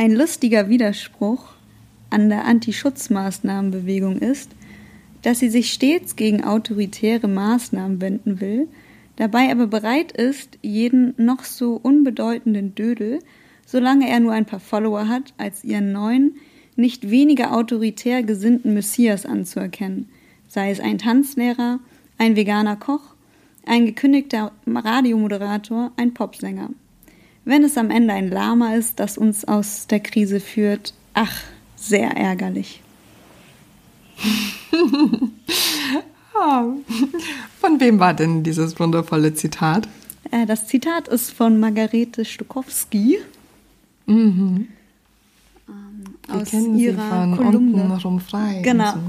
Ein lustiger Widerspruch an der Anti-Schutzmaßnahmenbewegung ist, dass sie sich stets gegen autoritäre Maßnahmen wenden will, dabei aber bereit ist, jeden noch so unbedeutenden Dödel, solange er nur ein paar Follower hat, als ihren neuen, nicht weniger autoritär gesinnten Messias anzuerkennen, sei es ein Tanzlehrer, ein veganer Koch, ein gekündigter Radiomoderator, ein Popsänger. Wenn es am Ende ein Lama ist, das uns aus der Krise führt, ach, sehr ärgerlich. Von wem war denn dieses wundervolle Zitat? Äh, das Zitat ist von Margarete Stokowski. Mhm. Ähm, aus ihrer Kolumne. Untenrum frei. Genau, so.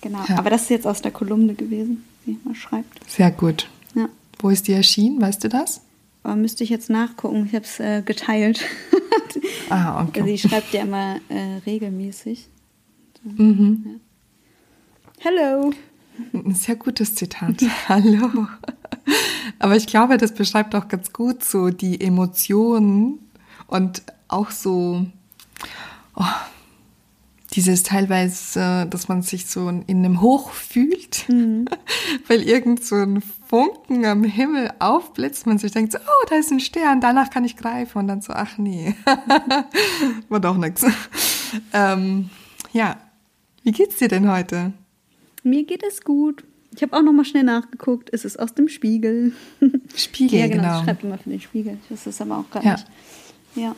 genau. Ja. Aber das ist jetzt aus der Kolumne gewesen, die man schreibt. Sehr gut. Ja. Wo ist die erschienen? Weißt du das? Aber müsste ich jetzt nachgucken. Ich habe es äh, geteilt. ah, okay. Sie schreibt ja immer äh, regelmäßig. Mhm. Ja. Hello. Ein sehr gutes Zitat. Hallo. Aber ich glaube, das beschreibt auch ganz gut so die Emotionen und auch so oh, dieses teilweise, dass man sich so in einem Hoch fühlt, mhm. weil irgend so ein Funken am Himmel aufblitzt, man sich denkt so, oh, da ist ein Stern, danach kann ich greifen und dann so, ach nee, war doch nichts. Ähm, ja, wie geht's dir denn heute? Mir geht es gut. Ich habe auch noch mal schnell nachgeguckt. Es ist aus dem Spiegel. Spiegel, ja, genau. genau. Ich schreibe immer für den Spiegel. Das ist aber auch gar ja. nicht. Ja.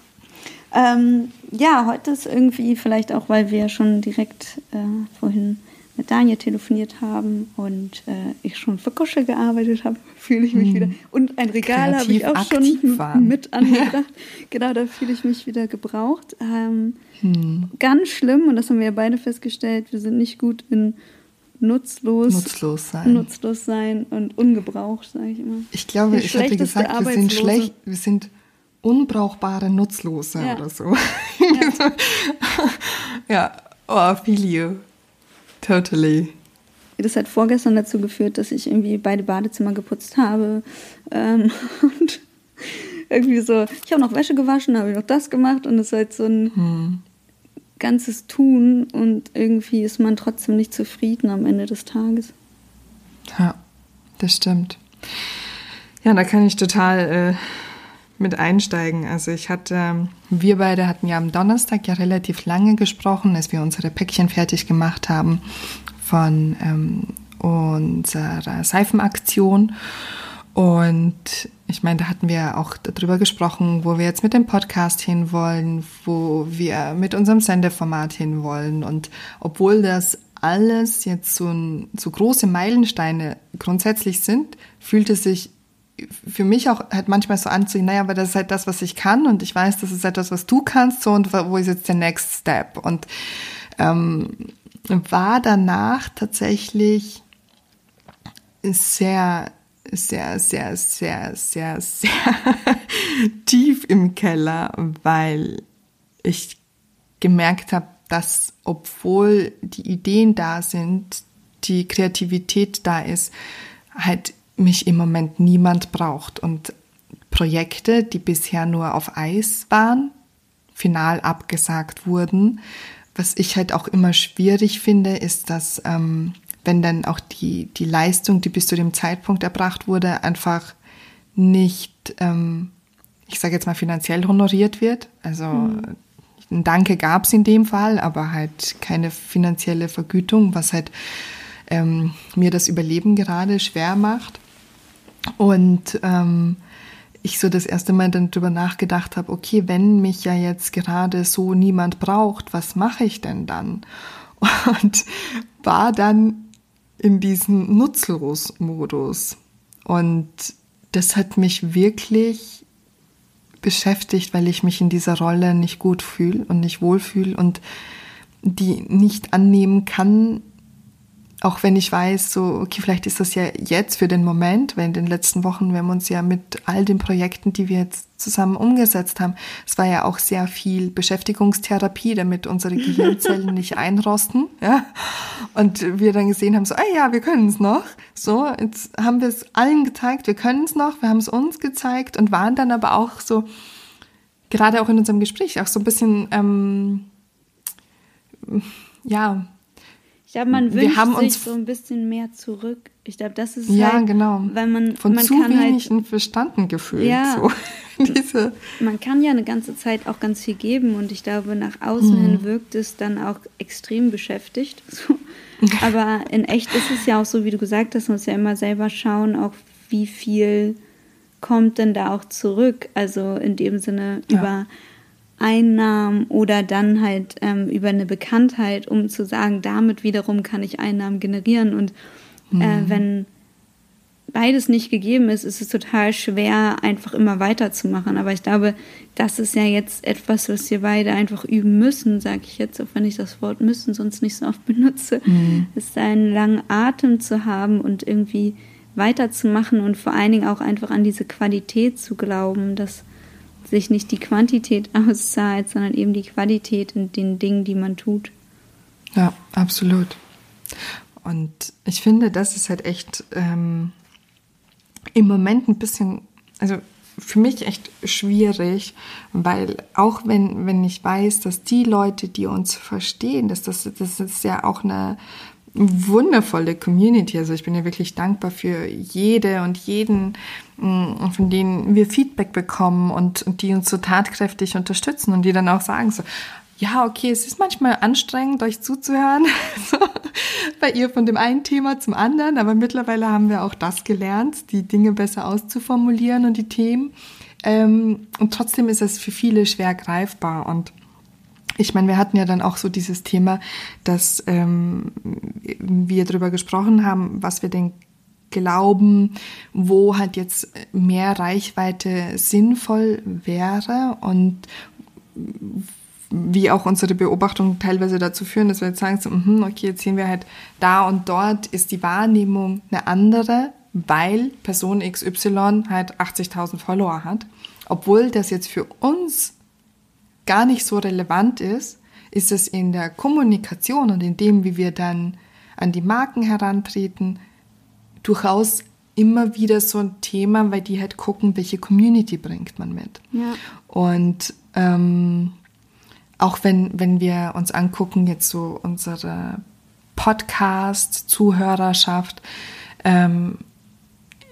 Ähm, ja, heute ist irgendwie vielleicht auch, weil wir schon direkt äh, vorhin mit Daniel telefoniert haben und äh, ich schon für Kuschel gearbeitet habe, fühle ich mich hm. wieder. Und ein Regal habe ich auch schon waren. mit angebracht. Genau, da fühle ich mich wieder gebraucht. Ähm, hm. Ganz schlimm, und das haben wir ja beide festgestellt, wir sind nicht gut in nutzlos, nutzlos sein. nutzlos sein und ungebraucht, sage ich immer. Ich glaube, ich hatte gesagt, wir sind schlecht, wir sind unbrauchbare Nutzlose ja. oder so. Ja, ja. oh, you. Totally. Das hat vorgestern dazu geführt, dass ich irgendwie beide Badezimmer geputzt habe. Ähm, und irgendwie so, ich habe noch Wäsche gewaschen, habe ich noch das gemacht und es ist halt so ein hm. ganzes Tun und irgendwie ist man trotzdem nicht zufrieden am Ende des Tages. Ja, das stimmt. Ja, da kann ich total äh, mit einsteigen. Also ich hatte, wir beide hatten ja am Donnerstag ja relativ lange gesprochen, als wir unsere Päckchen fertig gemacht haben von ähm, unserer Seifenaktion. Und ich meine, da hatten wir auch darüber gesprochen, wo wir jetzt mit dem Podcast hinwollen, wo wir mit unserem Sendeformat hinwollen. Und obwohl das alles jetzt so, ein, so große Meilensteine grundsätzlich sind, fühlt es sich für mich auch halt manchmal so anzuziehen, naja, aber das ist halt das, was ich kann und ich weiß, das ist etwas, was du kannst, so und wo ist jetzt der Next Step? Und ähm, war danach tatsächlich sehr, sehr, sehr, sehr, sehr, sehr tief im Keller, weil ich gemerkt habe, dass obwohl die Ideen da sind, die Kreativität da ist, halt mich im Moment niemand braucht. Und Projekte, die bisher nur auf Eis waren, final abgesagt wurden. Was ich halt auch immer schwierig finde, ist, dass ähm, wenn dann auch die, die Leistung, die bis zu dem Zeitpunkt erbracht wurde, einfach nicht, ähm, ich sage jetzt mal, finanziell honoriert wird. Also mhm. ein Danke gab es in dem Fall, aber halt keine finanzielle Vergütung, was halt ähm, mir das Überleben gerade schwer macht. Und ähm, ich so das erste Mal dann drüber nachgedacht habe, okay, wenn mich ja jetzt gerade so niemand braucht, was mache ich denn dann? Und war dann in diesem Nutzlos-Modus. Und das hat mich wirklich beschäftigt, weil ich mich in dieser Rolle nicht gut fühle und nicht wohlfühle und die nicht annehmen kann, auch wenn ich weiß, so, okay, vielleicht ist das ja jetzt für den Moment, weil in den letzten Wochen, wir haben uns ja mit all den Projekten, die wir jetzt zusammen umgesetzt haben, es war ja auch sehr viel Beschäftigungstherapie, damit unsere Gehirnzellen nicht einrosten, ja. Und wir dann gesehen haben, so, ah ja, wir können es noch. So, jetzt haben wir es allen gezeigt, wir können es noch, wir haben es uns gezeigt und waren dann aber auch so, gerade auch in unserem Gespräch auch so ein bisschen, ähm, ja. Ich glaube, man wünscht sich so ein bisschen mehr zurück. Ich glaube, das ist ja halt, genau, weil man von man zu kann wenig halt, verstanden gefühlt. Ja. So. Diese, man kann ja eine ganze Zeit auch ganz viel geben und ich glaube, nach außen hin wirkt es dann auch extrem beschäftigt. So. Aber in echt ist es ja auch so, wie du gesagt hast, man muss ja immer selber schauen, auch wie viel kommt denn da auch zurück. Also in dem Sinne Ja. über Einnahmen oder dann halt ähm, über eine Bekanntheit, um zu sagen, damit wiederum kann ich Einnahmen generieren. Und äh, wenn beides nicht gegeben ist, ist es total schwer, einfach immer weiterzumachen. Aber ich glaube, das ist ja jetzt etwas, was wir beide einfach üben müssen, sage ich jetzt, auch wenn ich das Wort müssen sonst nicht so oft benutze, ist einen langen Atem zu haben und irgendwie weiterzumachen und vor allen Dingen auch einfach an diese Qualität zu glauben, dass sich nicht die Quantität auszahlt, sondern eben die Qualität in den Dingen, die man tut. Ja, absolut. Und ich finde, das ist halt echt ähm, im Moment ein bisschen, also für mich echt schwierig, weil auch wenn, wenn ich weiß, dass die Leute, die uns verstehen, dass das, das ist ja auch eine wundervolle Community. Also ich bin ja wirklich dankbar für jede und jeden, mh, von denen wir Feedback bekommen und, und die uns so tatkräftig unterstützen und die dann auch sagen so, ja, okay, es ist manchmal anstrengend, euch zuzuhören, bei ihr von dem einen Thema zum anderen, aber mittlerweile haben wir auch das gelernt, die Dinge besser auszuformulieren und die Themen. Ähm, und trotzdem ist es für viele schwer greifbar und ich meine, wir hatten ja dann auch so dieses Thema, dass ähm, wir darüber gesprochen haben, was wir denn glauben, wo halt jetzt mehr Reichweite sinnvoll wäre und wie auch unsere Beobachtungen teilweise dazu führen, dass wir jetzt sagen, so, mhm, okay, jetzt sehen wir halt da und dort ist die Wahrnehmung eine andere, weil Person XY halt 80.000 Follower hat. Obwohl das jetzt für uns gar nicht so relevant ist, ist es in der Kommunikation und in dem, wie wir dann an die Marken herantreten, durchaus immer wieder so ein Thema, weil die halt gucken, welche Community bringt man mit. Ja. Und ähm, auch wenn, wenn wir uns angucken, jetzt so unsere Podcast-Zuhörerschaft, ähm,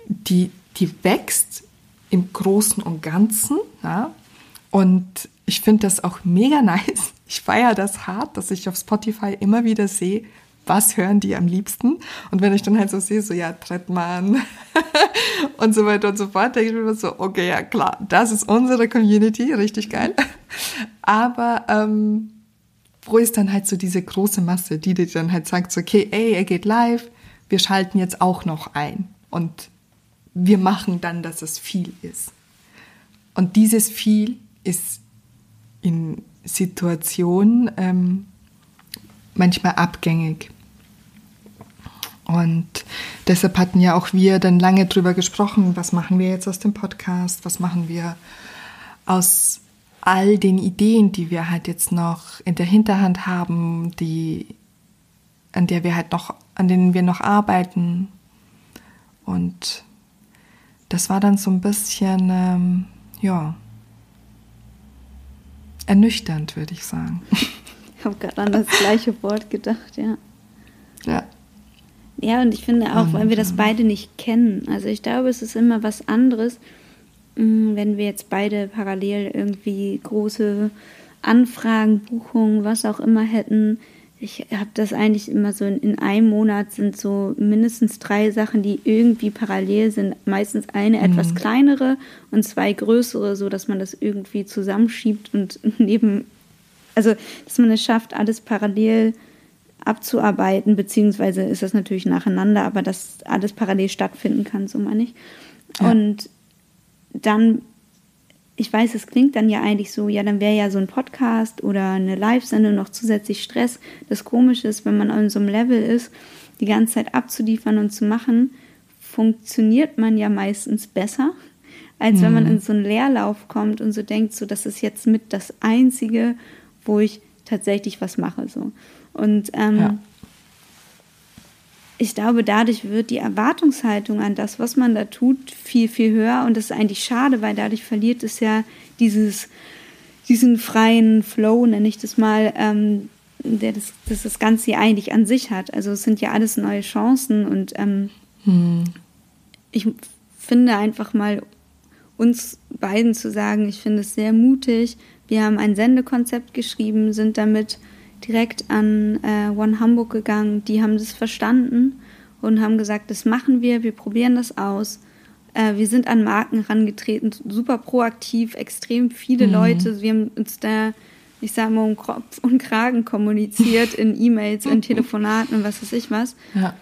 die, die wächst im Großen und Ganzen. Ja? Und ich finde das auch mega nice. Ich feiere das hart, dass ich auf Spotify immer wieder sehe, was hören die am liebsten. Und wenn ich dann halt so sehe, so ja, Trettmann und so weiter und so fort, denke ich mir so, okay, ja klar, das ist unsere Community, richtig geil. Aber ähm, wo ist dann halt so diese große Masse, die dir dann halt sagt, so, okay, ey, er geht live, wir schalten jetzt auch noch ein. Und wir machen dann, dass es viel ist. Und dieses viel ist in Situationen ähm, manchmal abgängig. Und deshalb hatten ja auch wir dann lange drüber gesprochen, was machen wir jetzt aus dem Podcast, was machen wir aus all den Ideen, die wir halt jetzt noch in der Hinterhand haben, die, an der wir halt noch, an denen wir noch arbeiten. Und das war dann so ein bisschen, ähm, ja, ernüchternd, würde ich sagen. Ich habe gerade an das gleiche Wort gedacht, ja. Ja. Ja, und ich finde auch, weil wir das beide nicht kennen. Also ich glaube, es ist immer was anderes, mh, wenn wir jetzt beide parallel irgendwie große Anfragen, Buchungen, was auch immer hätten. Ich habe das eigentlich immer so in, in einem Monat sind so mindestens drei Sachen, die irgendwie parallel sind. Meistens eine etwas kleinere und zwei größere, so dass man das irgendwie zusammenschiebt und neben, also dass man es schafft, alles parallel abzuarbeiten, beziehungsweise ist das natürlich nacheinander, aber dass alles parallel stattfinden kann, so meine ich. Ja. Und dann, ich weiß, es klingt dann ja eigentlich so, ja, dann wäre ja so ein Podcast oder eine Live-Sendung noch zusätzlich Stress. Das Komische ist, wenn man an so einem Level ist, die ganze Zeit abzuliefern und zu machen, funktioniert man ja meistens besser, als wenn man in so einen Leerlauf kommt und so denkt, so, das ist jetzt mit das Einzige, wo ich tatsächlich was mache. So. Und ähm, Ja. Ich glaube, dadurch wird die Erwartungshaltung an das, was man da tut, viel, viel höher. Und das ist eigentlich schade, weil dadurch verliert es ja dieses diesen freien Flow, nenne ich das mal, ähm, der das, das, das Ganze hier eigentlich an sich hat. Also es sind ja alles neue Chancen und ähm, hm. ich finde einfach mal uns beiden zu sagen, ich finde es sehr mutig. Wir haben ein Sendekonzept geschrieben, sind damit direkt an äh, One Hamburg gegangen. Die haben das verstanden und haben gesagt, das machen wir, wir probieren das aus. Äh, wir sind an Marken herangetreten, super proaktiv, extrem viele mhm. Leute. Wir haben uns da, ich sage mal, um Kopf und Kragen kommuniziert in E-Mails, in Telefonaten und was weiß ich was. Ja.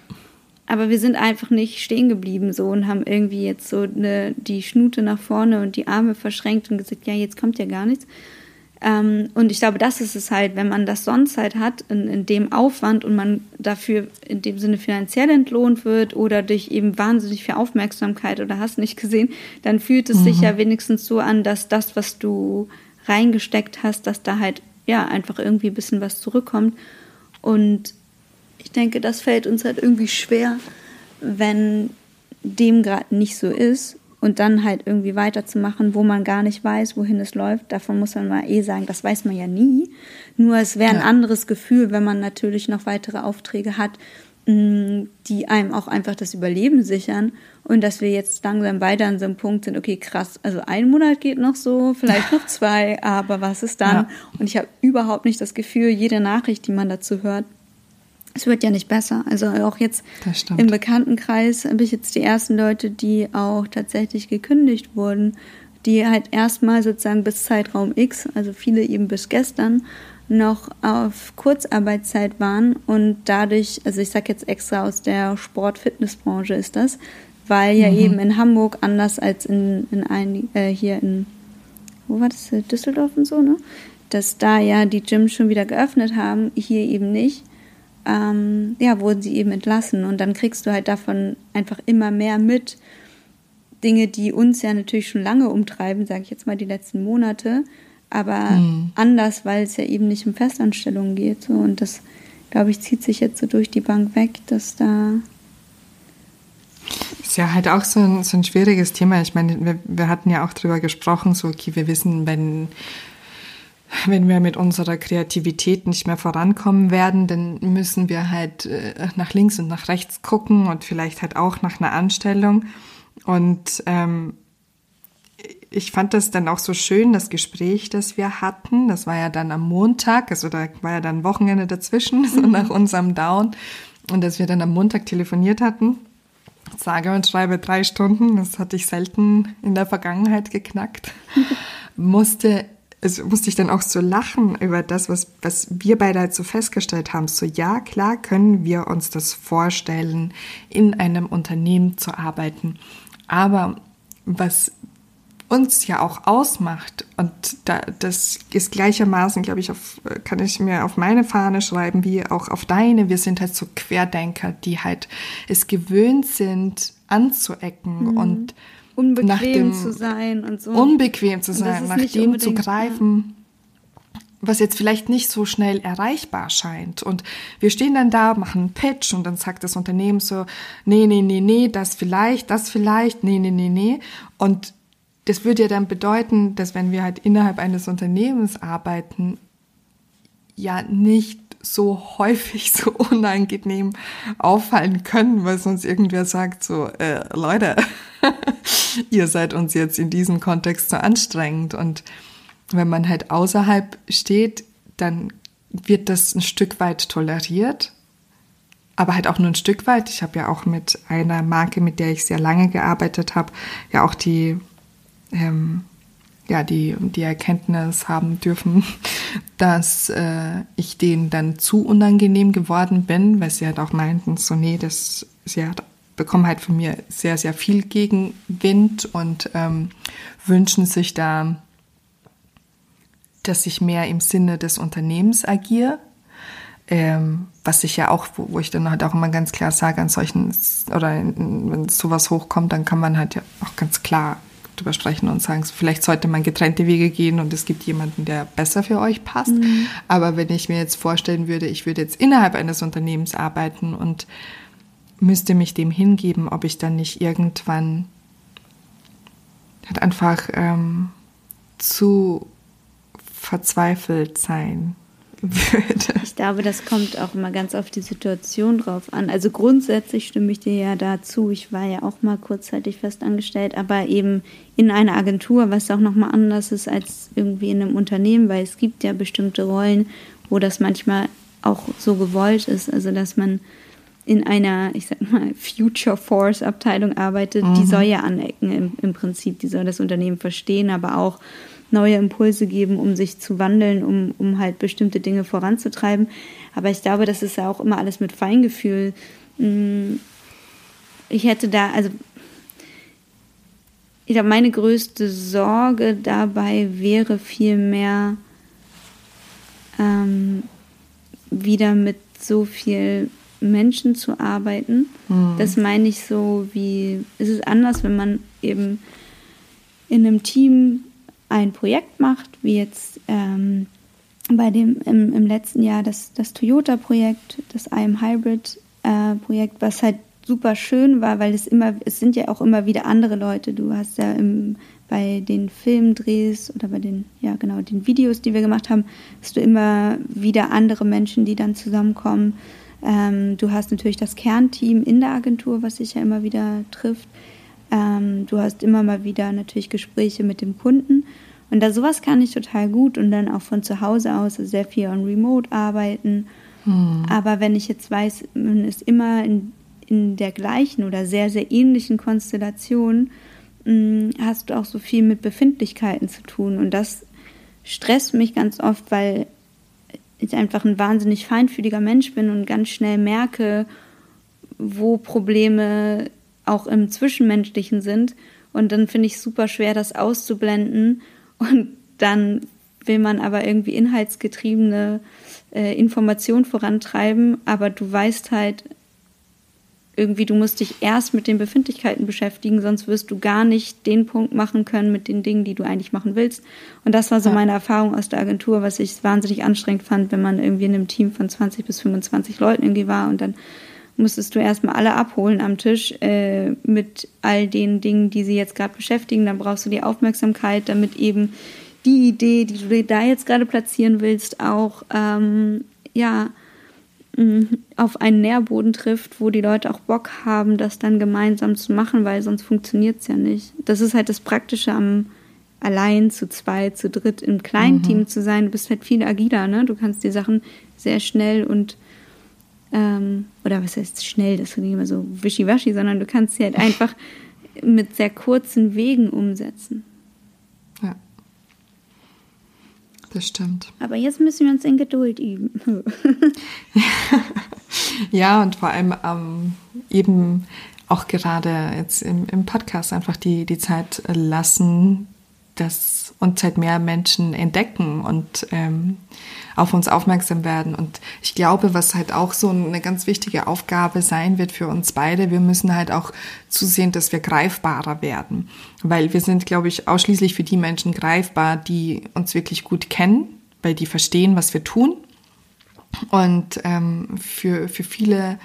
Aber wir sind einfach nicht stehen geblieben so und haben irgendwie jetzt so eine, die Schnute nach vorne und die Arme verschränkt und gesagt, ja, jetzt kommt ja gar nichts. Ähm, und ich glaube, das ist es halt, wenn man das sonst halt hat, in, in dem Aufwand und man dafür in dem Sinne finanziell entlohnt wird oder durch eben wahnsinnig viel Aufmerksamkeit oder hast nicht gesehen, dann fühlt es mhm. sich ja wenigstens so an, dass das, was du reingesteckt hast, dass da halt ja einfach irgendwie ein bisschen was zurückkommt. Und ich denke, das fällt uns halt irgendwie schwer, wenn dem gerade nicht so ist und dann halt irgendwie weiterzumachen, wo man gar nicht weiß, wohin es läuft. Davon muss man mal eh sagen, das weiß man ja nie. Nur es wäre ein ja. anderes Gefühl, wenn man natürlich noch weitere Aufträge hat, mm, die einem auch einfach das Überleben sichern und dass wir jetzt langsam beide an so einem Punkt sind, okay, krass, also ein Monat geht noch so, vielleicht noch zwei, aber was ist dann? Ja. Und ich habe überhaupt nicht das Gefühl, jede Nachricht, die man dazu hört, es wird ja nicht besser. Also auch jetzt im Bekanntenkreis habe ich jetzt die ersten Leute, die auch tatsächlich gekündigt wurden, die halt erstmal sozusagen bis Zeitraum X, also viele eben bis gestern, noch auf Kurzarbeitszeit waren und dadurch, also ich sage jetzt extra aus der Sport-Fitness-Branche ist das, weil ja mhm. eben in Hamburg anders als in, in ein, äh, hier in, wo war das, Düsseldorf und so, ne? Dass da ja die Gyms schon wieder geöffnet haben, hier eben nicht ähm, ja, wurden sie eben entlassen. Und dann kriegst du halt davon einfach immer mehr mit. Dinge, die uns ja natürlich schon lange umtreiben, sage ich jetzt mal die letzten Monate, aber mhm. anders, weil es ja eben nicht um Festanstellungen geht. So. Und das, glaube ich, zieht sich jetzt so durch die Bank weg, dass da ist ja halt auch so ein, so ein schwieriges Thema. Ich meine, wir, wir hatten ja auch darüber gesprochen, so, okay, wir wissen, wenn wenn wir mit unserer Kreativität nicht mehr vorankommen werden, dann müssen wir halt äh, nach links und nach rechts gucken und vielleicht halt auch nach einer Anstellung. Und ähm, ich fand das dann auch so schön, das Gespräch, das wir hatten. Das war ja dann am Montag, also da war ja dann Wochenende dazwischen, so mhm. nach unserem Down. Und dass wir dann am Montag telefoniert hatten. Sage und schreibe drei Stunden, das hatte ich selten in der Vergangenheit geknackt. Musste also musste ich dann auch so lachen über das, was, was wir beide halt so festgestellt haben. So, ja, klar können wir uns das vorstellen, in einem Unternehmen zu arbeiten. Aber was uns ja auch ausmacht, und da, das ist gleichermaßen, glaube ich, auf, kann ich mir auf meine Fahne schreiben, wie auch auf deine. Wir sind halt so Querdenker, die halt es gewöhnt sind, anzuecken mhm. und unbequem zu sein und so. Unbequem zu sein, nach dem zu greifen, ja. was jetzt vielleicht nicht so schnell erreichbar scheint. Und wir stehen dann da, machen einen Pitch und dann sagt das Unternehmen so, nee, nee, nee, nee, das vielleicht, das vielleicht, nee, nee, nee, nee. Und das würde ja dann bedeuten, dass wenn wir halt innerhalb eines Unternehmens arbeiten, ja nicht so häufig so unangenehm auffallen können, weil sonst irgendwer sagt so, äh, Leute, ihr seid uns jetzt in diesem Kontext so anstrengend. Und wenn man halt außerhalb steht, dann wird das ein Stück weit toleriert, aber halt auch nur ein Stück weit. Ich habe ja auch mit einer Marke, mit der ich sehr lange gearbeitet habe, ja auch die ähm, ja, die, die Erkenntnis haben dürfen, dass äh, ich denen dann zu unangenehm geworden bin, weil sie halt auch meinten, so, nee, das, sie hat, bekommen halt von mir sehr, sehr viel Gegenwind und ähm, wünschen sich da, dass ich mehr im Sinne des Unternehmens agiere. Ähm, was ich ja auch, wo, wo, ich dann halt auch immer ganz klar sage, an solchen, oder wenn sowas hochkommt, dann kann man halt ja auch ganz klar drüber sprechen und sagen, vielleicht sollte man getrennte Wege gehen und es gibt jemanden, der besser für euch passt. Mhm. Aber wenn ich mir jetzt vorstellen würde, ich würde jetzt innerhalb eines Unternehmens arbeiten und müsste mich dem hingeben, ob ich dann nicht irgendwann halt einfach ähm, zu verzweifelt sein würde. Ich glaube, das kommt auch immer ganz auf die Situation drauf an. Also grundsätzlich stimme ich dir ja dazu. Ich war ja auch mal kurzzeitig festangestellt, aber eben in einer Agentur, was auch nochmal anders ist als irgendwie in einem Unternehmen, weil es gibt ja bestimmte Rollen, wo das manchmal auch so gewollt ist. Also dass man in einer, ich sag mal, Future Force Abteilung arbeitet, mhm. die soll ja anecken im, im Prinzip, die soll das Unternehmen verstehen, aber auch neue Impulse geben, um sich zu wandeln, um, um halt bestimmte Dinge voranzutreiben. Aber ich glaube, das ist ja auch immer alles mit Feingefühl. Mm, ich hätte da, also ich glaube, meine größte Sorge dabei wäre vielmehr ähm, wieder mit so viel Menschen zu arbeiten. Mhm. Das meine ich so wie, es ist anders, wenn man eben in einem Team ein Projekt macht, wie jetzt ähm, bei dem im, im, letzten Jahr das, das Toyota-Projekt, das IM Hybrid-Projekt, äh, was halt super schön war, weil es immer, es sind ja auch immer wieder andere Leute. Du hast ja im, bei den Filmdrehs oder bei den, ja genau, den Videos, die wir gemacht haben, hast du immer wieder andere Menschen, die dann zusammenkommen. Ähm, du hast natürlich das Kernteam in der Agentur, was sich ja immer wieder trifft. Ähm, du hast immer mal wieder natürlich Gespräche mit dem Kunden. Und da sowas kann ich total gut und dann auch von zu Hause aus sehr viel on Remote arbeiten. Hm. Aber wenn ich jetzt weiß, man ist immer in, in der gleichen oder sehr, sehr ähnlichen Konstellation, mh, hm, hast du auch so viel mit Befindlichkeiten zu tun. Und das stresst mich ganz oft, weil ich einfach ein wahnsinnig feinfühliger Mensch bin und ganz schnell merke, wo Probleme auch im Zwischenmenschlichen sind. Und dann finde ich es super schwer, das auszublenden. Und dann will man aber irgendwie inhaltsgetriebene äh, Information vorantreiben, aber du weißt halt irgendwie, du musst dich erst mit den Befindlichkeiten beschäftigen, sonst wirst du gar nicht den Punkt machen können mit den Dingen, die du eigentlich machen willst. Und das war so ja. meine Erfahrung aus der Agentur, was ich wahnsinnig anstrengend fand, wenn man irgendwie in einem Team von 20 bis 25 Leuten irgendwie war und dann musstest du erstmal alle abholen am Tisch äh, mit all den Dingen, die sie jetzt gerade beschäftigen. Dann brauchst du die Aufmerksamkeit, damit eben die Idee, die du da jetzt gerade platzieren willst, auch ähm, ja auf einen Nährboden trifft, wo die Leute auch Bock haben, das dann gemeinsam zu machen, weil sonst funktioniert es ja nicht. Das ist halt das Praktische am allein zu zwei, zu dritt im kleinen mhm. Team zu sein. Du bist halt viel agiler, ne? Du kannst die Sachen sehr schnell und ähm, oder was heißt schnell, das ist nicht immer so wischiwaschi, sondern du kannst sie halt einfach mit sehr kurzen Wegen umsetzen. Ja. Das stimmt. Aber jetzt müssen wir uns in Geduld üben. ja, und vor allem ähm, eben auch gerade jetzt im, im Podcast einfach die, die Zeit lassen, dass uns halt mehr Menschen entdecken und ähm, auf uns aufmerksam werden. Und ich glaube, was halt auch so eine ganz wichtige Aufgabe sein wird für uns beide, wir müssen halt auch zusehen, dass wir greifbarer werden. Weil wir sind, glaube ich, ausschließlich für die Menschen greifbar, die uns wirklich gut kennen, weil die verstehen, was wir tun. Und ähm, für, für viele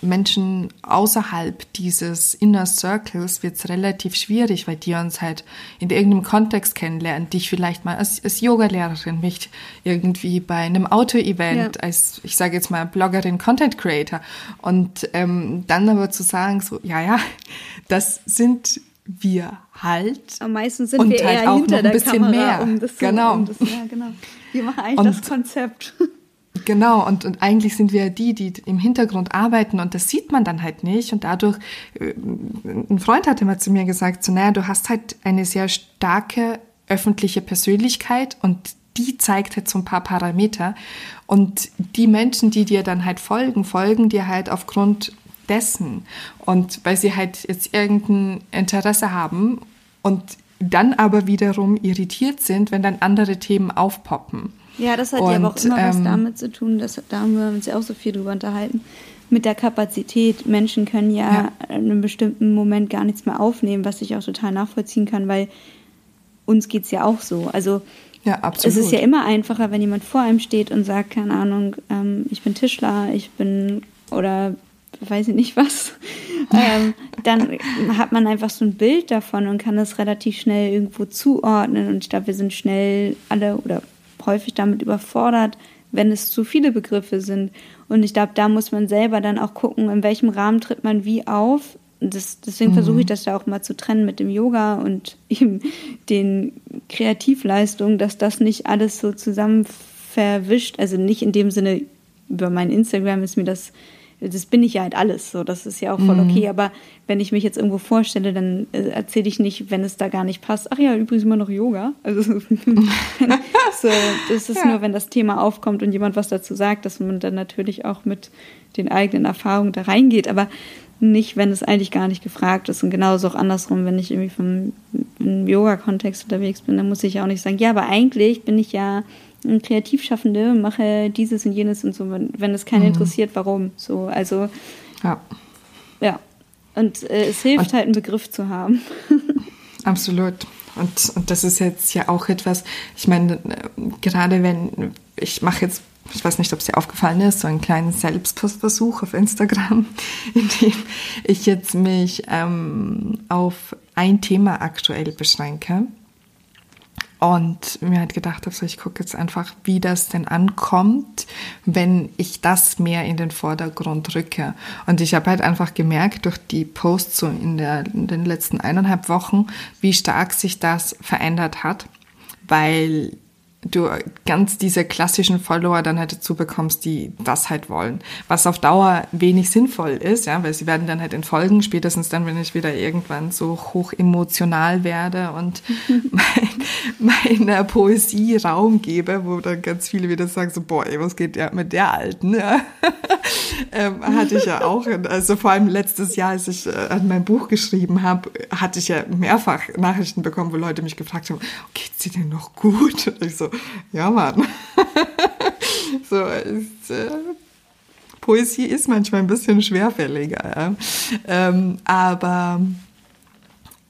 Menschen außerhalb dieses Inner Circles wird es relativ schwierig, weil die uns halt in irgendeinem Kontext kennenlernen, dich vielleicht mal als, als Yoga-Lehrerin, mich irgendwie bei einem Auto-Event, ja. als, ich sage jetzt mal, Bloggerin, Content Creator. Und ähm, dann aber zu sagen, so, ja, ja, das sind wir halt. Am meisten sind und wir halt eher auch hinter noch ein bisschen Kamera, mehr. Um das genau. um das, ja, genau. Wir machen eigentlich und, das Konzept. Genau, und, und eigentlich sind wir die, die im Hintergrund arbeiten und das sieht man dann halt nicht. Und dadurch, äh, ein Freund hat immer zu mir gesagt, so, naja, du hast halt eine sehr starke öffentliche Persönlichkeit und die zeigt halt so ein paar Parameter. Und die Menschen, die dir dann halt folgen, folgen dir halt aufgrund dessen. Und weil sie halt jetzt irgendein Interesse haben und dann aber wiederum irritiert sind, wenn dann andere Themen aufpoppen. Ja, das hat und, ja aber auch immer ähm, was damit zu tun, dass, da haben wir uns ja auch so viel drüber unterhalten, mit der Kapazität. Menschen können ja, ja. in einem bestimmten Moment gar nichts mehr aufnehmen, was ich auch total nachvollziehen kann, weil uns geht es ja auch so. Also ja, es ist ja immer einfacher, wenn jemand vor einem steht und sagt, keine Ahnung, ähm, ich bin Tischler, ich bin oder weiß ich nicht was, ähm, dann hat man einfach so ein Bild davon und kann das relativ schnell irgendwo zuordnen. Und ich glaube, wir sind schnell alle oder häufig damit überfordert, wenn es zu viele Begriffe sind. Und ich glaube, da muss man selber dann auch gucken, in welchem Rahmen tritt man wie auf. Das, deswegen mhm. versuche ich das da auch mal zu trennen mit dem Yoga und eben den Kreativleistungen, dass das nicht alles so zusammen verwischt. Also nicht in dem Sinne, über mein Instagram ist mir das das bin ich ja halt alles, so das ist ja auch voll mhm. okay. Aber wenn ich mich jetzt irgendwo vorstelle, dann äh, erzähle ich nicht, wenn es da gar nicht passt. Ach ja, übrigens immer noch Yoga. Also so, das ist ja. nur, wenn das Thema aufkommt und jemand was dazu sagt, dass man dann natürlich auch mit den eigenen Erfahrungen da reingeht. Aber nicht, wenn es eigentlich gar nicht gefragt ist. Und genauso auch andersrum, wenn ich irgendwie vom Yoga-Kontext unterwegs bin, dann muss ich ja auch nicht sagen, ja, aber eigentlich bin ich ja Kreativschaffende, mache dieses und jenes und so, wenn, wenn es keinen mhm. interessiert, warum? So, also ja. Ja. Und äh, es hilft und, halt, einen Begriff zu haben. absolut. Und, und das ist jetzt ja auch etwas, ich meine, gerade wenn, ich mache jetzt, ich weiß nicht, ob es dir aufgefallen ist, so einen kleinen Selbstversuch auf Instagram, in dem ich jetzt mich ähm, auf ein Thema aktuell beschränke. Und mir halt gedacht habe, so, ich gucke jetzt einfach, wie das denn ankommt, wenn ich das mehr in den Vordergrund rücke. Und ich habe halt einfach gemerkt durch die Posts so in, der, in den letzten eineinhalb Wochen, wie stark sich das verändert hat, weil du ganz diese klassischen Follower dann halt dazu bekommst, die das halt wollen. Was auf Dauer wenig sinnvoll ist, ja, weil sie werden dann halt entfolgen, spätestens dann, wenn ich wieder irgendwann so hoch emotional werde und mein, meiner Poesie Raum gebe, wo dann ganz viele wieder sagen so, boah, ey, was geht ja mit der Alten, ja. ähm, hatte ich ja auch, also vor allem letztes Jahr, als ich äh, mein Buch geschrieben habe, hatte ich ja mehrfach Nachrichten bekommen, wo Leute mich gefragt haben, geht's dir denn noch gut? Und ich so, ja, Mann. so, ist, äh, Poesie ist manchmal ein bisschen schwerfälliger. Ja? Ähm, aber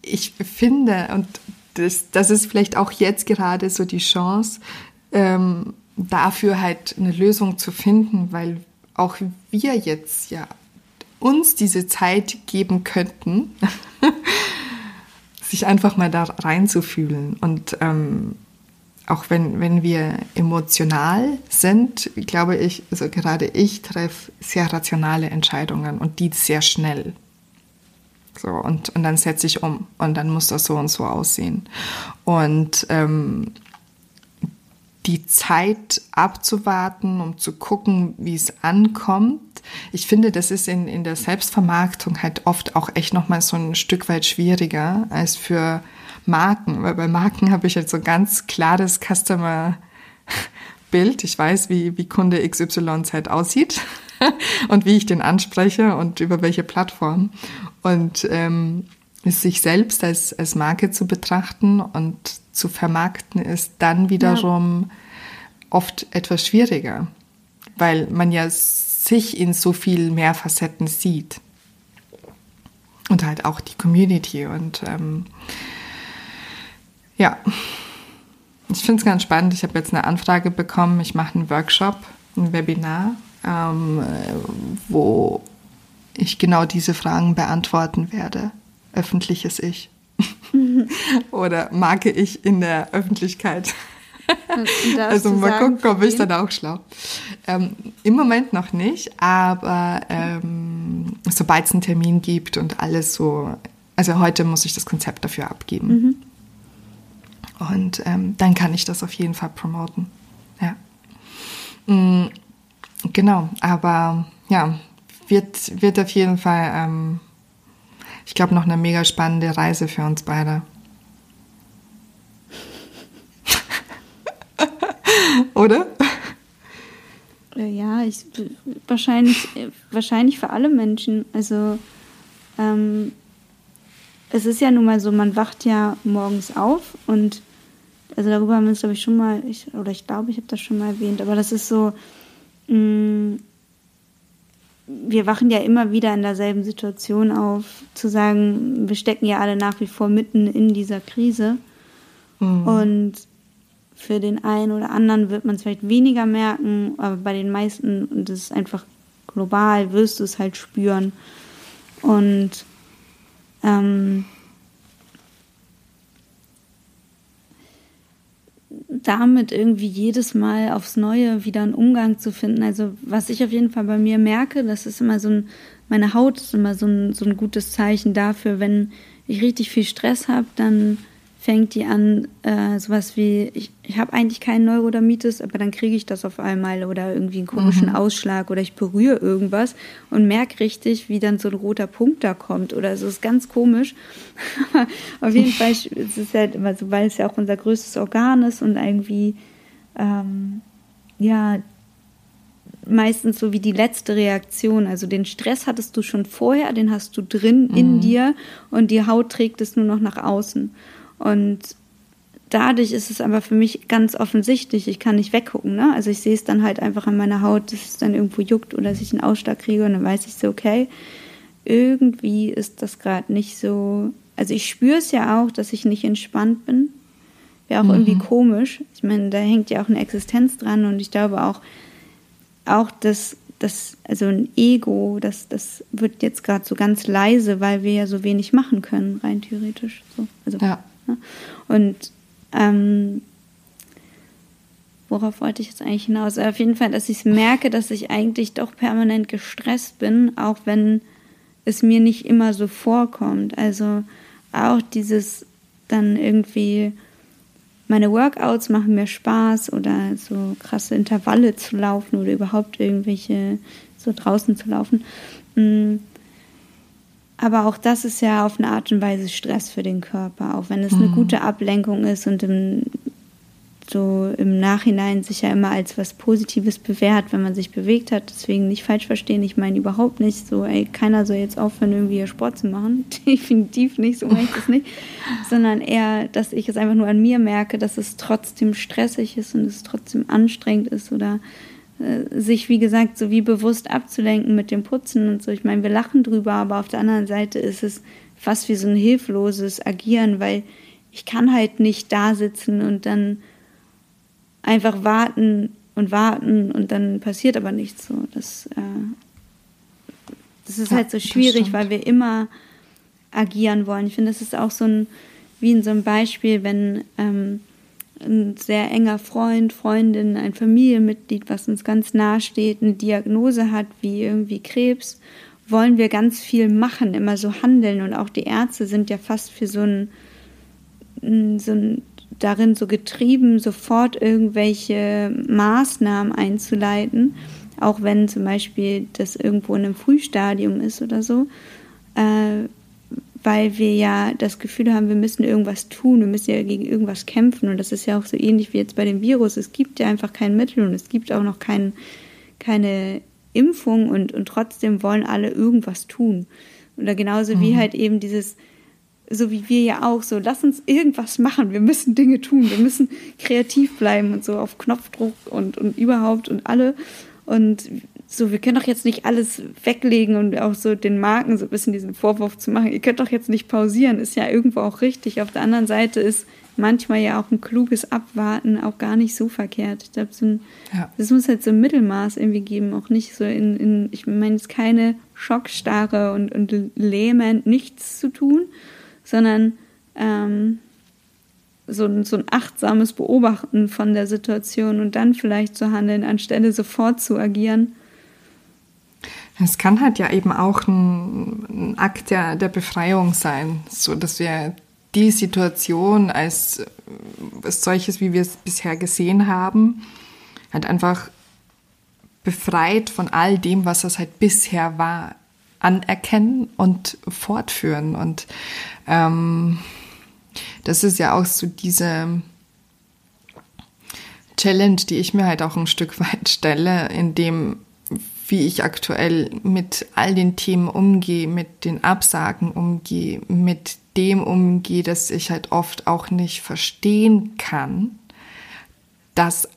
ich finde, und das, das ist vielleicht auch jetzt gerade so die Chance, ähm, dafür halt eine Lösung zu finden, weil auch wir jetzt ja uns diese Zeit geben könnten, sich einfach mal da reinzufühlen und ähm, auch wenn, wenn wir emotional sind, glaube ich, also gerade ich treffe sehr rationale Entscheidungen und die sehr schnell. So, und, und dann setze ich um und dann muss das so und so aussehen. Und ähm, die Zeit abzuwarten, um zu gucken, wie es ankommt. Ich finde, das ist in, in der Selbstvermarktung halt oft auch echt nochmal so ein Stück weit schwieriger als für Marken, weil bei Marken habe ich jetzt so ein ganz klares Customer Bild. Ich weiß, wie, wie Kunde XYZ aussieht und wie ich den anspreche und über welche Plattform. Und ähm, sich selbst als, als Marke zu betrachten und zu vermarkten, ist dann wiederum ja. oft etwas schwieriger, weil man ja sich in so viel mehr Facetten sieht. Und halt auch die Community und ähm, ja, ich finde es ganz spannend. Ich habe jetzt eine Anfrage bekommen. Ich mache einen Workshop, ein Webinar, ähm, wo ich genau diese Fragen beantworten werde. Öffentliches Ich. Oder marke ich in der Öffentlichkeit? also mal gucken, ob ich dann auch schlau. Ähm, Im Moment noch nicht, aber ähm, sobald es einen Termin gibt und alles so, also heute muss ich das Konzept dafür abgeben. Mhm. Und ähm, dann kann ich das auf jeden Fall promoten. Ja. Mhm, genau, aber ja, wird, wird auf jeden Fall, ähm, ich glaube, noch eine mega spannende Reise für uns beide. Oder? Äh, ja, ich, wahrscheinlich, wahrscheinlich für alle Menschen. Also ähm, es ist ja nun mal so, man wacht ja morgens auf und also darüber haben wir es, glaube ich, schon mal, ich, oder ich glaube, ich habe das schon mal erwähnt, aber das ist so, mh, mm, wir wachen ja immer wieder in derselben Situation auf, zu sagen, wir stecken ja alle nach wie vor mitten in dieser Krise. Mhm. Und für den einen oder anderen wird man es vielleicht weniger merken, aber bei den meisten, und das ist einfach global, wirst du es halt spüren. Und ähm, damit irgendwie jedes Mal aufs Neue wieder einen Umgang zu finden. Also was ich auf jeden Fall bei mir merke, das ist immer so ein, meine Haut ist immer so ein, so ein gutes Zeichen dafür, wenn ich richtig viel Stress habe, dann fängt die an, äh, sowas wie, ich, ich habe eigentlich keinen Neurodermitis, aber dann kriege ich das auf einmal oder irgendwie einen komischen mhm. Ausschlag oder ich berühre irgendwas und merke richtig, wie dann so ein roter Punkt da kommt oder so. ist ganz komisch. auf jeden Fall ist es halt immer so, weil es ja auch unser größtes Organ ist und irgendwie, ähm, ja, meistens so wie die letzte Reaktion. Also den Stress hattest du schon vorher, den hast du drin mhm. in dir und die Haut trägt es nur noch nach außen. Und dadurch ist es aber für mich ganz offensichtlich, ich kann nicht weggucken. Ne? Also ich sehe es dann halt einfach an meiner Haut, dass es dann irgendwo juckt oder dass ich einen Ausschlag kriege und dann weiß ich so, okay, irgendwie ist das gerade nicht so. Also ich spüre es ja auch, dass ich nicht entspannt bin. Wäre auch mhm. irgendwie komisch. Ich meine, da hängt ja auch eine Existenz dran und ich glaube auch, auch dass das, also ein Ego, das, das wird jetzt gerade so ganz leise, weil wir ja so wenig machen können, rein theoretisch. So. Also, ja. Ne? Und ähm, worauf wollte ich jetzt eigentlich hinaus? Auf jeden Fall, dass ich merke, dass ich eigentlich doch permanent gestresst bin, auch wenn es mir nicht immer so vorkommt. Also auch dieses dann irgendwie meine Workouts machen mir Spaß oder so krasse Intervalle zu laufen oder überhaupt irgendwelche so draußen zu laufen. Aber auch das ist ja auf eine Art und Weise Stress für den Körper, auch wenn es eine mhm. gute Ablenkung ist und im so im Nachhinein sich ja immer als was Positives bewährt, wenn man sich bewegt hat. Deswegen nicht falsch verstehen. Ich meine überhaupt nicht so, ey, keiner soll jetzt aufhören, irgendwie Sport zu machen. Definitiv nicht, so meine ich das nicht. Sondern eher, dass ich es einfach nur an mir merke, dass es trotzdem stressig ist und es trotzdem anstrengend ist oder sich, wie gesagt, so wie bewusst abzulenken mit dem Putzen und so. Ich meine, wir lachen drüber, aber auf der anderen Seite ist es fast wie so ein hilfloses Agieren, weil ich kann halt nicht da sitzen und dann einfach warten und warten und dann passiert aber nichts so. Das, äh, das ist ja, halt so schwierig, weil wir immer agieren wollen. Ich finde, das ist auch so ein, wie in so einem Beispiel, wenn ähm, ein sehr enger Freund, Freundin, ein Familienmitglied, was uns ganz nahe steht, eine Diagnose hat wie irgendwie Krebs, wollen wir ganz viel machen, immer so handeln. Und auch die Ärzte sind ja fast für so ein, so ein darin so getrieben, sofort irgendwelche Maßnahmen einzuleiten, auch wenn zum Beispiel das irgendwo in einem Frühstadium ist oder so, äh, weil wir ja das Gefühl haben, wir müssen irgendwas tun, wir müssen ja gegen irgendwas kämpfen. Und das ist ja auch so ähnlich wie jetzt bei dem Virus. Es gibt ja einfach kein Mittel und es gibt auch noch kein, keine Impfung und, und trotzdem wollen alle irgendwas tun. Oder genauso mhm. wie halt eben dieses so wie wir ja auch, so lass uns irgendwas machen, wir müssen Dinge tun, wir müssen kreativ bleiben und so auf Knopfdruck und, und überhaupt und alle. Und so, wir können doch jetzt nicht alles weglegen und auch so den Marken so ein bisschen diesen Vorwurf zu machen, ihr könnt doch jetzt nicht pausieren, ist ja irgendwo auch richtig. Auf der anderen Seite ist manchmal ja auch ein kluges Abwarten auch gar nicht so verkehrt. Ich glaube, so ein, ja. das muss halt so ein Mittelmaß irgendwie geben, auch nicht so in, in ich meine, es ist keine Schockstarre und, und lähmend nichts zu tun, sondern ähm, so, ein, so ein achtsames Beobachten von der Situation und dann vielleicht zu handeln, anstelle sofort zu agieren. Es kann halt ja eben auch ein, ein Akt der, der Befreiung sein, so dass wir die Situation als, als solches, wie wir es bisher gesehen haben, halt einfach befreit von all dem, was es halt bisher war, anerkennen und fortführen. Und ähm, das ist ja auch so diese Challenge, die ich mir halt auch ein Stück weit stelle, in dem, wie ich aktuell mit all den Themen umgehe, mit den Absagen umgehe, mit dem umgehe, dass ich halt oft auch nicht verstehen kann, dass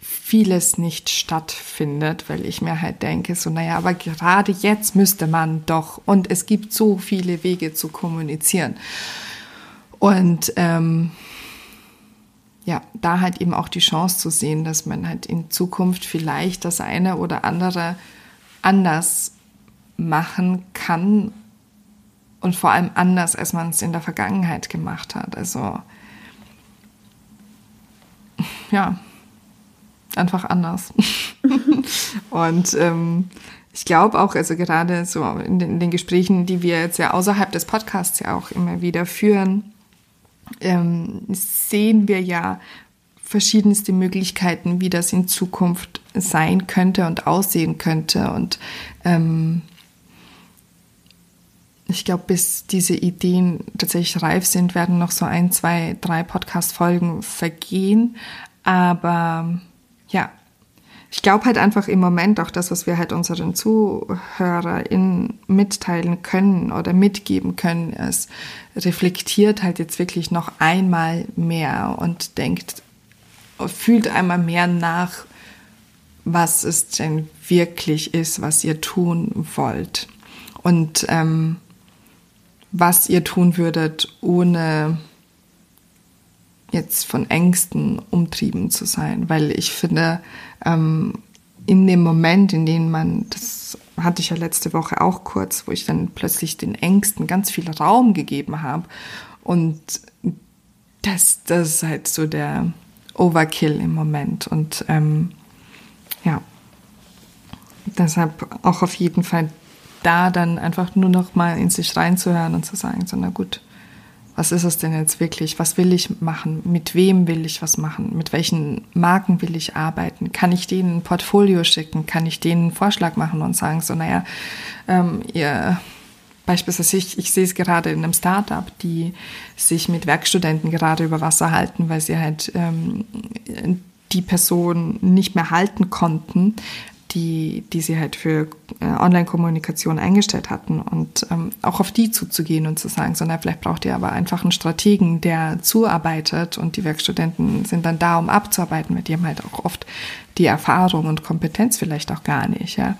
vieles nicht stattfindet, weil ich mir halt denke, so, naja, aber gerade jetzt müsste man doch, und es gibt so viele Wege zu kommunizieren. Und ähm, ja, da halt eben auch die Chance zu sehen, dass man halt in Zukunft vielleicht das eine oder andere anders machen kann und vor allem anders, als man es in der Vergangenheit gemacht hat. Also ja, einfach anders. und ähm, ich glaube auch, also gerade so in den, in den, Gesprächen, die wir jetzt ja außerhalb des Podcasts ja auch immer wieder führen, ähm, sehen wir ja verschiedenste Möglichkeiten, wie das in Zukunft sein könnte und aussehen könnte. Und ähm, ich glaube, bis diese Ideen tatsächlich reif sind, werden noch so ein, zwei, drei Podcast-Folgen vergehen. Aber ja, ich glaube halt einfach im Moment auch das, was wir halt unseren ZuhörerInnen mitteilen können oder mitgeben können, es reflektiert halt jetzt wirklich noch einmal mehr und denkt, fühlt einmal mehr nach, was es denn wirklich ist, was ihr tun wollt. Und ähm, was ihr tun würdet, ohne jetzt von Ängsten umtrieben zu sein. Weil ich finde, ähm, in dem Moment, in dem man, das hatte ich ja letzte Woche auch kurz, wo ich dann plötzlich den Ängsten ganz viel Raum gegeben habe. Und das, das ist halt so der Overkill im Moment. Und ähm, ja, deshalb auch auf jeden Fall da dann einfach nur noch mal in sich reinzuhören und zu sagen, so na gut, was ist es denn jetzt wirklich? Was will ich machen? Mit wem will ich was machen? Mit welchen Marken will ich arbeiten? Kann ich denen ein Portfolio schicken? Kann ich denen einen Vorschlag machen und sagen, so naja, ähm, ihr Beispielsweise ich, ich sehe es gerade in einem Startup, die sich mit Werkstudenten gerade über Wasser halten, weil sie halt ähm, die Person nicht mehr halten konnten, die, die sie halt für äh, Online-Kommunikation eingestellt hatten und ähm, auch auf die zuzugehen und zu sagen, so, na, vielleicht braucht ihr aber einfach einen Strategen, der zuarbeitet und die Werkstudenten sind dann da, um abzuarbeiten, mit dem halt auch oft die Erfahrung und Kompetenz vielleicht auch gar nicht, ja.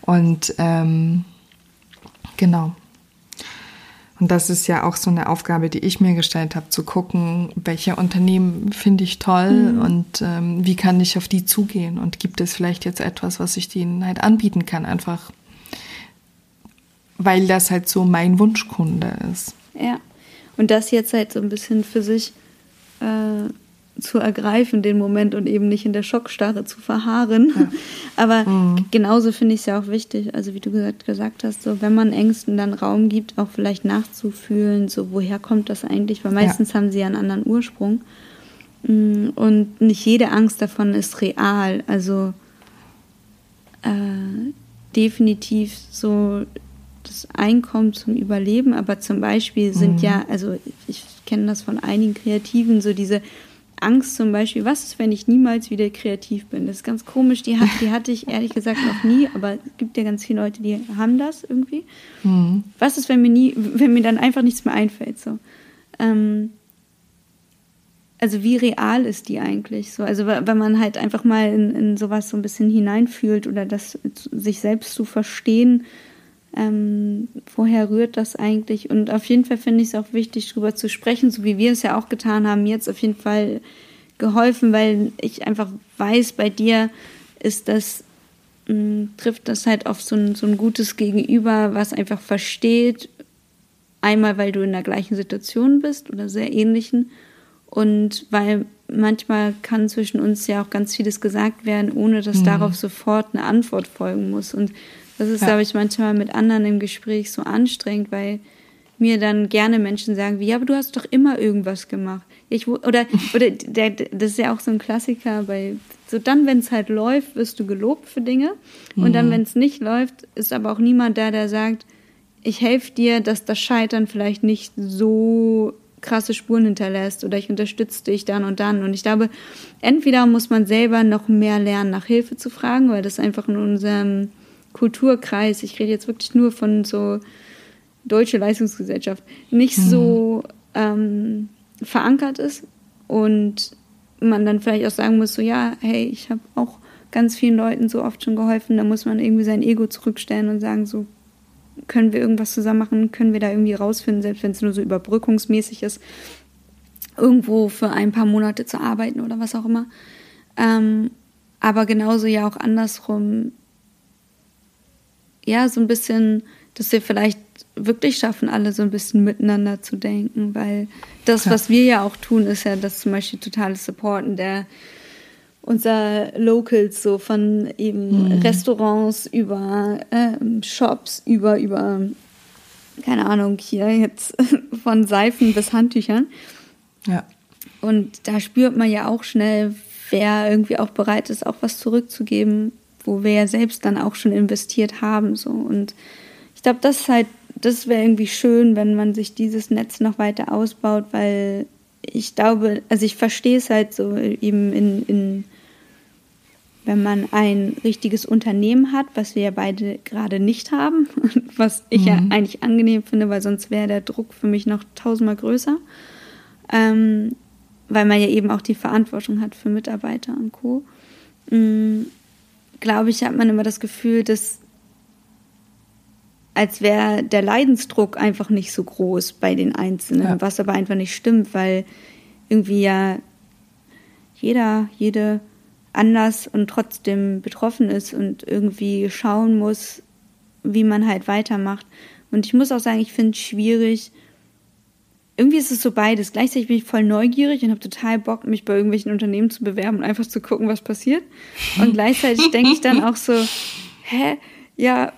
Und ähm, genau, und das ist ja auch so eine Aufgabe, die ich mir gestellt habe, zu gucken, welche Unternehmen finde ich toll mhm. und ähm, wie kann ich auf die zugehen und gibt es vielleicht jetzt etwas, was ich denen halt anbieten kann, einfach weil das halt so mein Wunschkunde ist. Ja, und das jetzt halt so ein bisschen für sich äh, zu ergreifen, den Moment und eben nicht in der Schockstarre zu verharren. Ja. Aber mhm. genauso finde ich es ja auch wichtig, also wie du gesagt, gesagt hast, so wenn man Ängsten dann Raum gibt, auch vielleicht nachzufühlen, so woher kommt das eigentlich, weil meistens ja. haben sie ja einen anderen Ursprung. Mm, und nicht jede Angst davon ist real. Also äh, definitiv so das Einkommen zum Überleben, aber zum Beispiel sind mhm. ja, also ich kenne das von einigen Kreativen, so diese Angst zum Beispiel, was ist, wenn ich niemals wieder kreativ bin? Das ist ganz komisch, die, hat, die hatte ich ehrlich gesagt noch nie, aber es gibt ja ganz viele Leute, die haben das irgendwie. Mhm. Was ist, wenn mir nie, wenn mir dann einfach nichts mehr einfällt? So. Ähm, also wie real ist die eigentlich so? Also wenn man halt einfach mal in, in sowas so ein bisschen hineinfühlt oder das sich selbst zu verstehen, ähm, woher rührt das eigentlich? Und auf jeden Fall finde ich es auch wichtig, darüber zu sprechen, so wie wir es ja auch getan haben, jetzt auf jeden Fall geholfen, weil ich einfach weiß, bei dir ist das, mh, hm, trifft das halt auf so ein, so ein gutes Gegenüber, was einfach versteht, einmal weil du in der gleichen Situation bist oder sehr ähnlichen und weil manchmal kann zwischen uns ja auch ganz vieles gesagt werden, ohne dass mhm. darauf sofort eine Antwort folgen muss. Und das ist, ja. glaube ich, manchmal mit anderen im Gespräch so anstrengend, weil mir dann gerne Menschen sagen wie, ja, aber du hast doch immer irgendwas gemacht. Ich, oder oder der, das ist ja auch so ein Klassiker bei, so dann, wenn es halt läuft, wirst du gelobt für Dinge. Und dann, mhm. wenn es nicht läuft, ist aber auch niemand da, der sagt, ich helfe dir, dass das Scheitern vielleicht nicht so krasse Spuren hinterlässt oder ich unterstütze dich dann und dann. Und ich glaube, entweder muss man selber noch mehr lernen, nach Hilfe zu fragen, weil das einfach in unserem Kulturkreis, ich rede jetzt wirklich nur von so deutsche Leistungsgesellschaft, nicht mhm. so ähm, verankert ist und man dann vielleicht auch sagen muss, so ja, hey, ich habe auch ganz vielen Leuten so oft schon geholfen, da muss man irgendwie sein Ego zurückstellen und sagen, so können wir irgendwas zusammen machen, können wir da irgendwie rausfinden, selbst wenn es nur so überbrückungsmäßig ist, irgendwo für ein paar Monate zu arbeiten oder was auch immer. Ähm, aber genauso ja auch andersrum, ja, so ein bisschen dass wir vielleicht wirklich schaffen, alle so ein bisschen miteinander zu denken, weil das, ja. was wir ja auch tun, ist ja das zum Beispiel totale Supporten der unser Locals, so von eben mhm. Restaurants über äh, Shops, über, über, keine Ahnung, hier jetzt von Seifen bis Handtüchern. Ja. Und da spürt man ja auch schnell, wer irgendwie auch bereit ist, auch was zurückzugeben, wo wir ja selbst dann auch schon investiert haben. So. Und ich glaube, das ist halt, das wäre irgendwie schön, wenn man sich dieses Netz noch weiter ausbaut, weil ich glaube, also ich verstehe es halt so eben in, in wenn man ein richtiges Unternehmen hat, was wir ja beide gerade nicht haben, was ich mhm. ja eigentlich angenehm finde, weil sonst wäre der Druck für mich noch tausendmal größer, ähm, weil man ja eben auch die Verantwortung hat für Mitarbeiter und Co. Mhm, Glaube ich, hat man immer das Gefühl, dass als wäre der Leidensdruck einfach nicht so groß bei den Einzelnen, ja. was aber einfach nicht stimmt, weil irgendwie ja jeder, jede anders und trotzdem betroffen ist und irgendwie schauen muss, wie man halt weitermacht. Und ich muss auch sagen, ich finde es schwierig. Irgendwie ist es so beides. Gleichzeitig bin ich voll neugierig und habe total Bock, mich bei irgendwelchen Unternehmen zu bewerben und einfach zu gucken, was passiert. Und gleichzeitig denke ich dann auch so, hä, ja,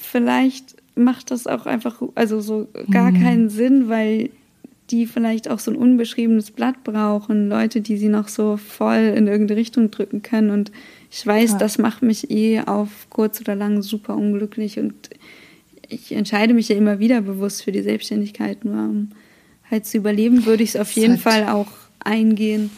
vielleicht macht das auch einfach, also so gar mhm. keinen Sinn, weil die vielleicht auch so ein unbeschriebenes Blatt brauchen, Leute, die sie noch so voll in irgendeine Richtung drücken können. Und ich weiß, ja. das macht mich eh auf kurz oder lang super unglücklich. Und ich entscheide mich ja immer wieder bewusst für die Selbstständigkeit. Nur um halt zu überleben, würde ich es auf jeden Fall auch eingehen.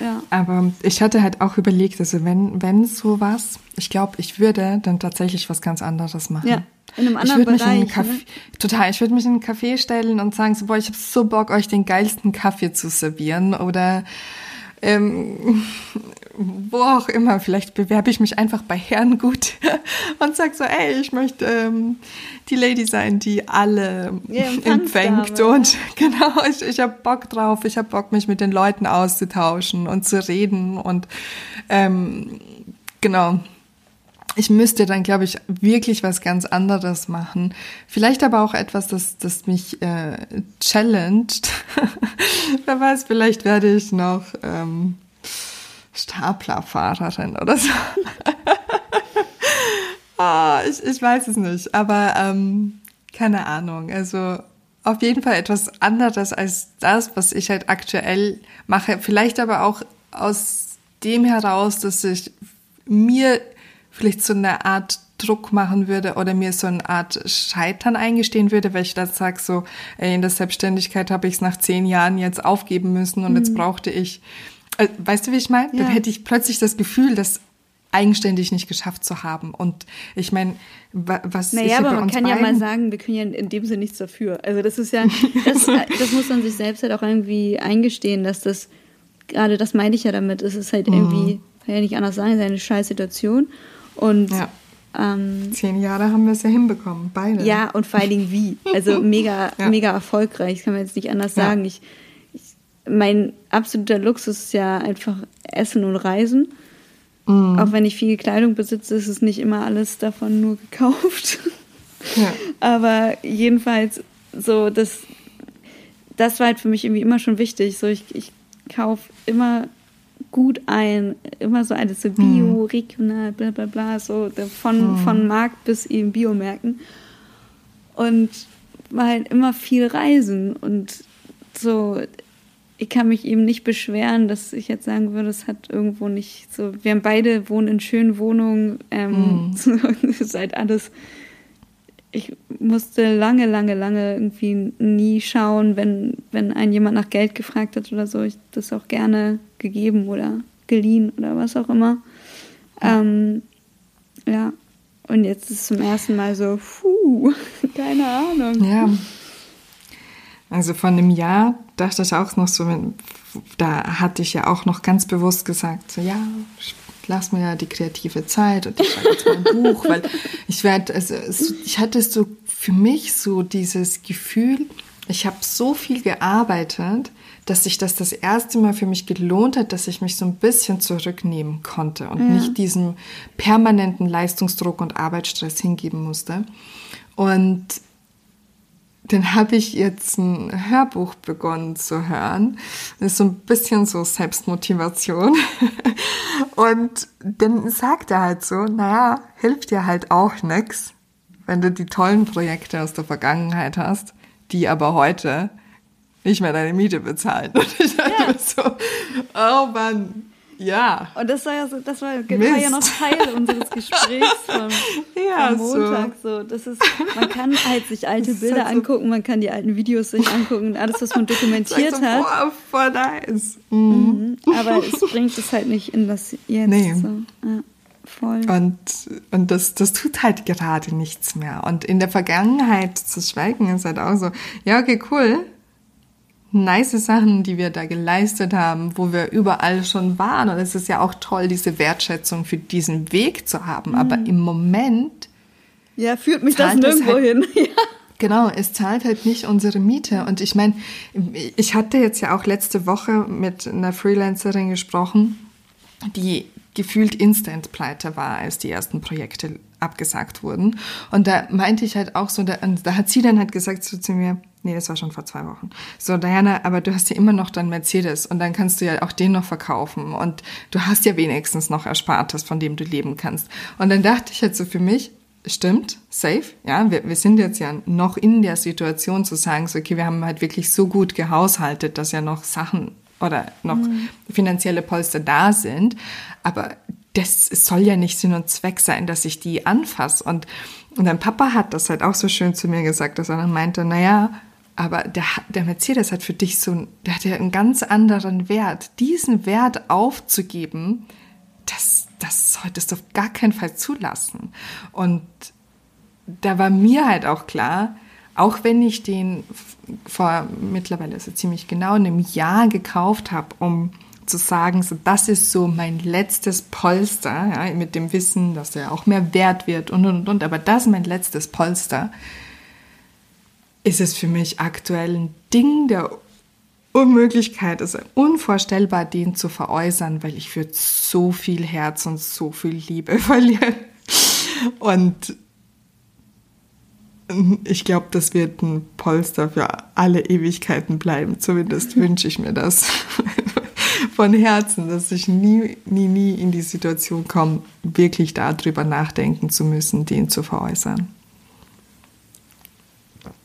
Ja. Aber ich hatte halt auch überlegt, also wenn, wenn sowas, ich glaube, ich würde dann tatsächlich was ganz anderes machen. Ja. In einem anderen ich Bereich. Mich in Café, ne? Total. Ich würde mich in einen Café stellen und sagen so, boah, ich habe so Bock, euch den geilsten Kaffee zu servieren oder ähm, wo auch immer. Vielleicht bewerbe ich mich einfach bei Herrengut und sag so, ey, ich möchte ähm, die Lady sein, die alle ja, empfängt und genau, ich, ich habe Bock drauf. Ich habe Bock, mich mit den Leuten auszutauschen und zu reden und ähm, genau ich müsste dann, glaube ich, wirklich was ganz anderes machen. Vielleicht aber auch etwas, das, das mich äh, challenged. Wer weiß, vielleicht werde ich noch ähm, Staplerfahrerin oder so. oh, ich, ich weiß es nicht, aber ähm, keine Ahnung. Also auf jeden Fall etwas anderes als das, was ich halt aktuell mache. Vielleicht aber auch aus dem heraus, dass ich mir vielleicht so eine Art Druck machen würde oder mir so eine Art Scheitern eingestehen würde, weil ich dann sage so, ey, in der Selbstständigkeit habe ich es nach zehn Jahren jetzt aufgeben müssen und mhm. jetzt brauchte ich, äh, weißt du, wie ich meine? Ja. Dann hätte ich plötzlich das Gefühl, das eigenständig nicht geschafft zu haben. Und ich meine, was naja, aber man kann ja mal sagen, wir können ja in dem Sinne nichts dafür. Also das ist ja, das, das muss man sich selbst halt auch irgendwie eingestehen, dass das, gerade das meine ich ja damit, es ist halt mhm. irgendwie, kann ja nicht anders sein, es ist eine scheiß Situation. Und ja. ähm, zehn Jahre haben wir es ja hinbekommen, beide. Ja, und vor allen Dingen wie. Also mega, ja. mega erfolgreich, das kann man jetzt nicht anders ja. sagen. Ich, ich, mein absoluter Luxus ist ja einfach Essen und Reisen. Mhm. Auch wenn ich viel Kleidung besitze, ist es nicht immer alles davon nur gekauft. Ja. Aber jedenfalls, so, das, das war halt für mich irgendwie immer schon wichtig. So, ich, ich kaufe immer gut ein, immer so alles so Bio, hm. regional, bla bla bla, so von, hm. von Markt bis eben Biomärkten. Und war halt immer viel Reisen und so, ich kann mich eben nicht beschweren, dass ich jetzt sagen würde, es hat irgendwo nicht so, wir haben beide wohnen in schönen Wohnungen, ähm, mm. ist halt alles ich musste lange, lange, lange irgendwie nie schauen, wenn, wenn ein jemand nach Geld gefragt hat oder so, ich das auch gerne gegeben oder geliehen oder was auch immer. Ja. Ähm, ja. Und jetzt ist es zum ersten Mal so, puh, keine Ahnung. Ja. Also von einem Jahr dachte ich auch noch so, da hatte ich ja auch noch ganz bewusst gesagt, so ja, lass mir ja die kreative Zeit und ich schreibe jetzt mal ein Buch, weil ich werde, also ich hatte so für mich so dieses Gefühl, ich habe so viel gearbeitet, dass sich das das erste Mal für mich gelohnt hat, dass ich mich so ein bisschen zurücknehmen konnte und ja. nicht diesem permanenten Leistungsdruck und Arbeitsstress hingeben musste. Und dann habe ich jetzt ein Hörbuch begonnen zu hören. Das ist so ein bisschen so Selbstmotivation. Und dann sagt er halt so, naja, hilft dir halt auch nix, wenn du die tollen Projekte aus der Vergangenheit hast, die aber heute nicht mehr deine Miete bezahlen. Und ich dachte ja. so, oh Mann, ja. Und das war ja so, das war, war ja noch Teil unseres Gesprächs vom, ja, vom Montag. So. so. Das ist, man kann halt sich alte Bilder halt so angucken, man kann die alten Videos sich angucken, alles, was man dokumentiert so, hat. Boah, voll nice. Mhm. Mhm. Aber es bringt es halt nicht in das Jetzt. Nee. So. Ja. Voll. Und, und das, das tut halt gerade nichts mehr. Und in der Vergangenheit zu schweigen ist halt auch so, ja, okay, cool nice Sachen, die wir da geleistet haben, wo wir überall schon waren. Und es ist ja auch toll, diese Wertschätzung für diesen Weg zu haben. Mhm. Aber im Moment. Ja, führt mich das nirgendwo halt, hin. ja. Genau, es zahlt halt nicht unsere Miete. Und ich meine, ich hatte jetzt ja auch letzte Woche mit einer Freelancerin gesprochen, die gefühlt instant pleite war, als die ersten Projekte abgesagt wurden. Und da meinte ich halt auch so, da, da hat sie dann halt gesagt so zu mir, Nee, das war schon vor zwei Wochen. So, Diana, aber du hast ja immer noch dann Mercedes und dann kannst du ja auch den noch verkaufen und du hast ja wenigstens noch Erspartes, von dem du leben kannst. Und dann dachte ich halt so für mich, stimmt, safe, ja, wir, wir sind jetzt ja noch in der Situation zu sagen, so, okay, wir haben halt wirklich so gut gehaushaltet, dass ja noch Sachen oder noch mhm. finanzielle Polster da sind, aber das soll ja nicht Sinn und Zweck sein, dass ich die anfasse und und dein Papa hat das halt auch so schön zu mir gesagt, dass er dann meinte, naja, aber der, der Mercedes hat für dich so, der hat ja einen ganz anderen Wert. Diesen Wert aufzugeben, das, das solltest du auf gar keinen Fall zulassen. Und da war mir halt auch klar, auch wenn ich den vor mittlerweile so ziemlich genau einem Jahr gekauft habe, um zu sagen, so das ist so mein letztes Polster, ja, mit dem Wissen, dass er auch mehr wert wird und und und, aber das ist mein letztes Polster ist es für mich aktuell ein Ding der Unmöglichkeit, es ist unvorstellbar, den zu veräußern, weil ich für so viel Herz und so viel Liebe verliere. Und ich glaube, das wird ein Polster für alle Ewigkeiten bleiben. Zumindest wünsche ich mir das von Herzen, dass ich nie, nie, nie in die Situation komme, wirklich darüber nachdenken zu müssen, den zu veräußern.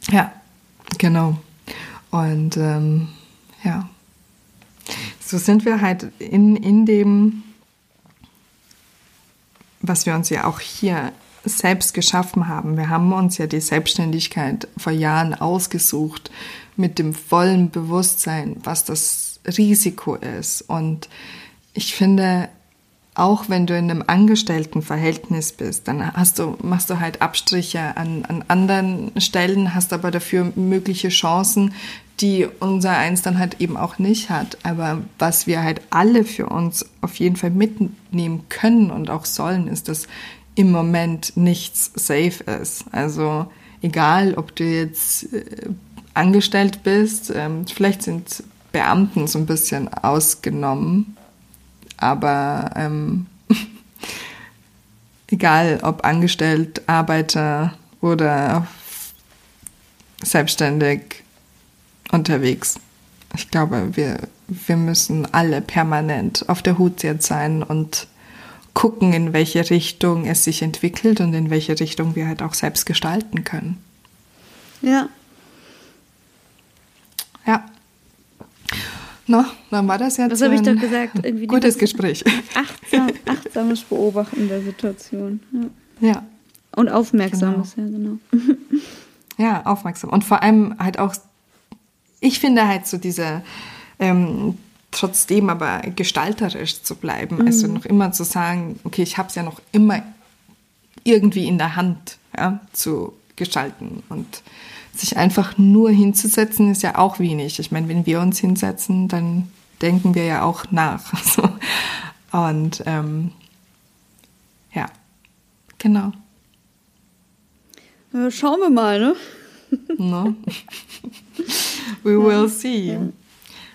Ja, genau. Und ähm, ja, so sind wir halt in, in dem, was wir uns ja auch hier selbst geschaffen haben. Wir haben uns ja die Selbstständigkeit vor Jahren ausgesucht mit dem vollen Bewusstsein, was das Risiko ist. Und ich finde, auch wenn du in einem Angestelltenverhältnis bist, dann hast du, machst du halt Abstriche an, an anderen Stellen, hast aber dafür mögliche Chancen, die unser Eins dann halt eben auch nicht hat. Aber was wir halt alle für uns auf jeden Fall mitnehmen können und auch sollen, ist, dass im Moment nichts safe ist. Also egal, ob du jetzt äh, angestellt bist, ähm, vielleicht sind Beamten so ein bisschen ausgenommen aber ähm, egal ob angestellt, Arbeiter oder selbstständig unterwegs. Ich glaube, wir, wir müssen alle permanent auf der Hut jetzt sein und gucken, in welche Richtung es sich entwickelt und in welche Richtung wir halt auch selbst gestalten können. Ja. No, dann war das jetzt Was habe ich doch gesagt? Irgendwie gutes Gespräch. Achtsam, achtsames Beobachten der Situation. Ja. ja. Und aufmerksames, genau. ja, genau. ja, aufmerksam. Und vor allem halt auch, ich finde halt so diese, ähm, trotzdem aber gestalterisch zu bleiben. Mhm. Also noch immer zu sagen, okay, ich habe es ja noch immer irgendwie in der Hand ja, zu gestalten. Und sich einfach nur hinzusetzen, ist ja auch wenig. Ich meine, wenn wir uns hinsetzen, dann denken wir ja auch nach. Und ähm, ja, genau. Schauen wir mal, ne? no. We will see.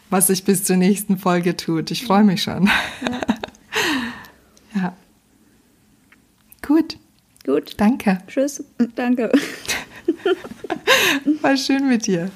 was sich bis zur nächsten Folge tut. Ich freue mich schon. Ja. ja. Gut. Gut. Danke. Tschüss. Danke. War schön mit dir.